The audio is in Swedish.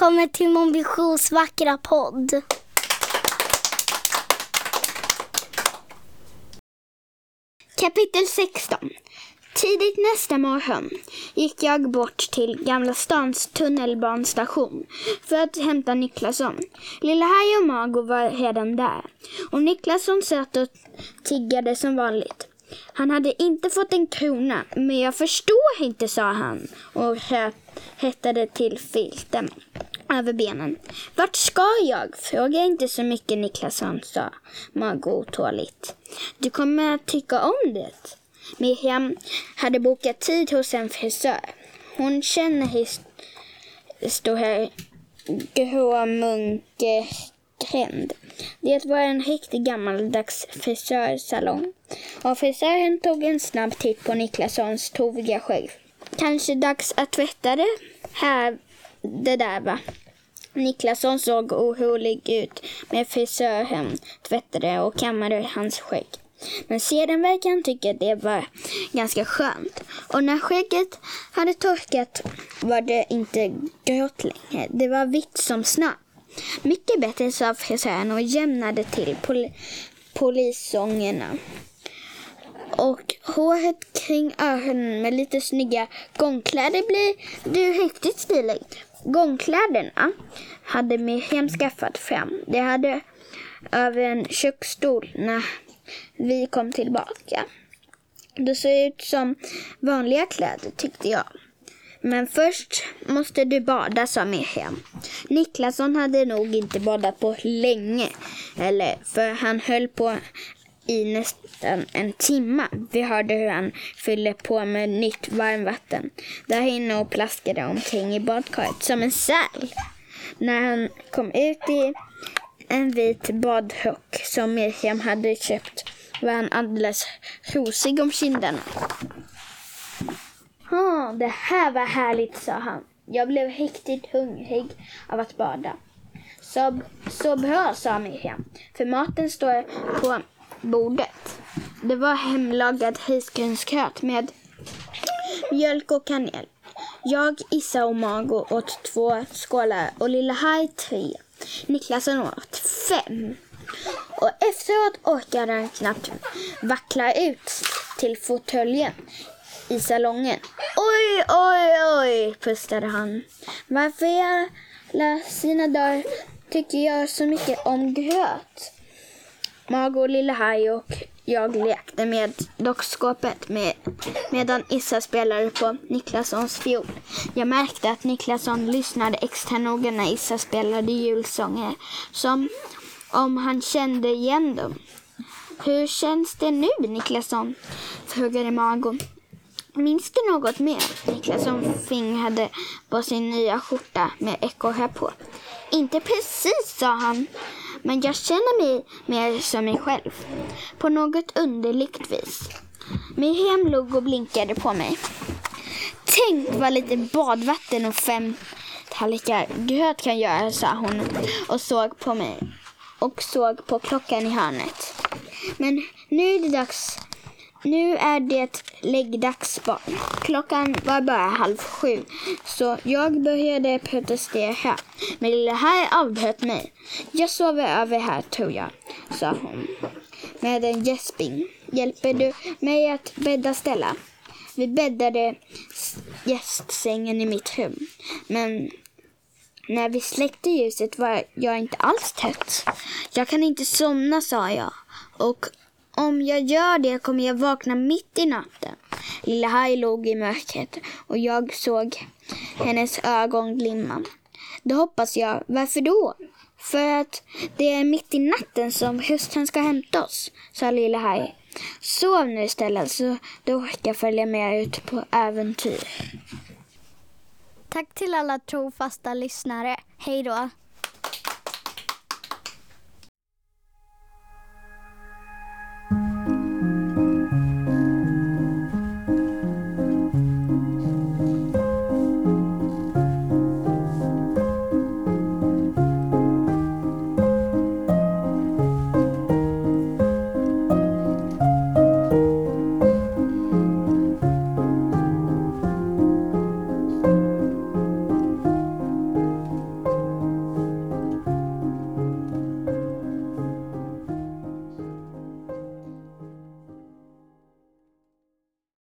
Välkommen till Mon Visions vackra podd. Kapitel 16 Tidigt nästa morgon gick jag bort till Gamla stans tunnelbanestation för att hämta Niklasson. Lilla Haj och Mago var redan där och Niklasson satt och tiggade som vanligt. Han hade inte fått en krona, men jag förstår inte, sa han och hettade till filten över benen. Vart ska jag? Fråga inte så mycket Niklasson, sa Mago otåligt. Du kommer att tycka om det. Miriam hade bokat tid hos en frisör. Hon känner historia Gråmunkegränd. Det var en riktigt gammaldags frisörsalong. Och frisören tog en snabb titt på Niklassons toviga skägg. Kanske dags att tvätta det här, det där va? Niklasson såg orolig ut med frisören tvättade och kammade hans skägg. Men sedan verkade han tycka att det var ganska skönt. Och när skägget hade torkat var det inte grått längre. Det var vitt som snö. Mycket bättre, sa frisören och jämnade till pol polissångerna. Och håret kring öronen med lite snygga gångkläder blir du riktigt stilig. Gångkläderna hade Miriam skaffat fram. De hade över en köksstol när vi kom tillbaka. Det såg ut som vanliga kläder tyckte jag. Men först måste du bada, sa Miriam. Niklasson hade nog inte badat på länge. Eller, för han höll på i nästan en timme. Vi hörde hur han fyllde på med nytt varmvatten där inne och plaskade omkring i badkaret som en säl. När han kom ut i en vit badrock som Miriam hade köpt var han alldeles rosig om kinderna. Ah, det här var härligt, sa han. Jag blev riktigt hungrig av att bada. Så, så bra, sa Miriam, för maten står på bordet. Det var hemlagad risgrynsgröt med mjölk och kanel. Jag, Issa och Mago åt två skålar och Lilla Haj tre. Niklasson åt fem. Och efteråt orkade han knappt vackla ut till fåtöljen i salongen. Oj, oj, oj, pustade han. Varför i alla sina dagar tycker jag så mycket om gröt? Mago, Lilla Haj och jag lekte med dockskåpet med, medan Issa spelade på Niklassons fiol. Jag märkte att Niklasson lyssnade extra noga när Issa spelade julsånger, som om han kände igen dem. Hur känns det nu, Niklasson? frågade Mago. Minns du något mer? Niklasson fingrade på sin nya skjorta med ekorre på. Inte precis, sa han. Men jag känner mig mer som mig själv. På något underligt vis. Miriam log och blinkade på mig. Tänk vad lite badvatten och fem tallrikar gröt kan göra, sa hon och såg på mig och såg på klockan i hörnet. Men nu är det dags nu är det läggdags barn. Klockan var bara halv sju, så jag började protestera. Men lilla herr avbröt mig. Jag sover över här, tror jag, sa hon med en gäsping. Hjälper du mig att bädda ställa? Vi bäddade gästsängen i mitt rum, men när vi släckte ljuset var jag inte alls trött. Jag kan inte somna, sa jag och om jag gör det kommer jag vakna mitt i natten. Lilla Haj låg i mörkret och jag såg hennes ögon glimma. Det hoppas jag. Varför då? För att det är mitt i natten som hustrun ska hämta oss, sa Lilla Haj. Sov nu istället så du orkar följa med ut på äventyr. Tack till alla trofasta lyssnare. Hej då!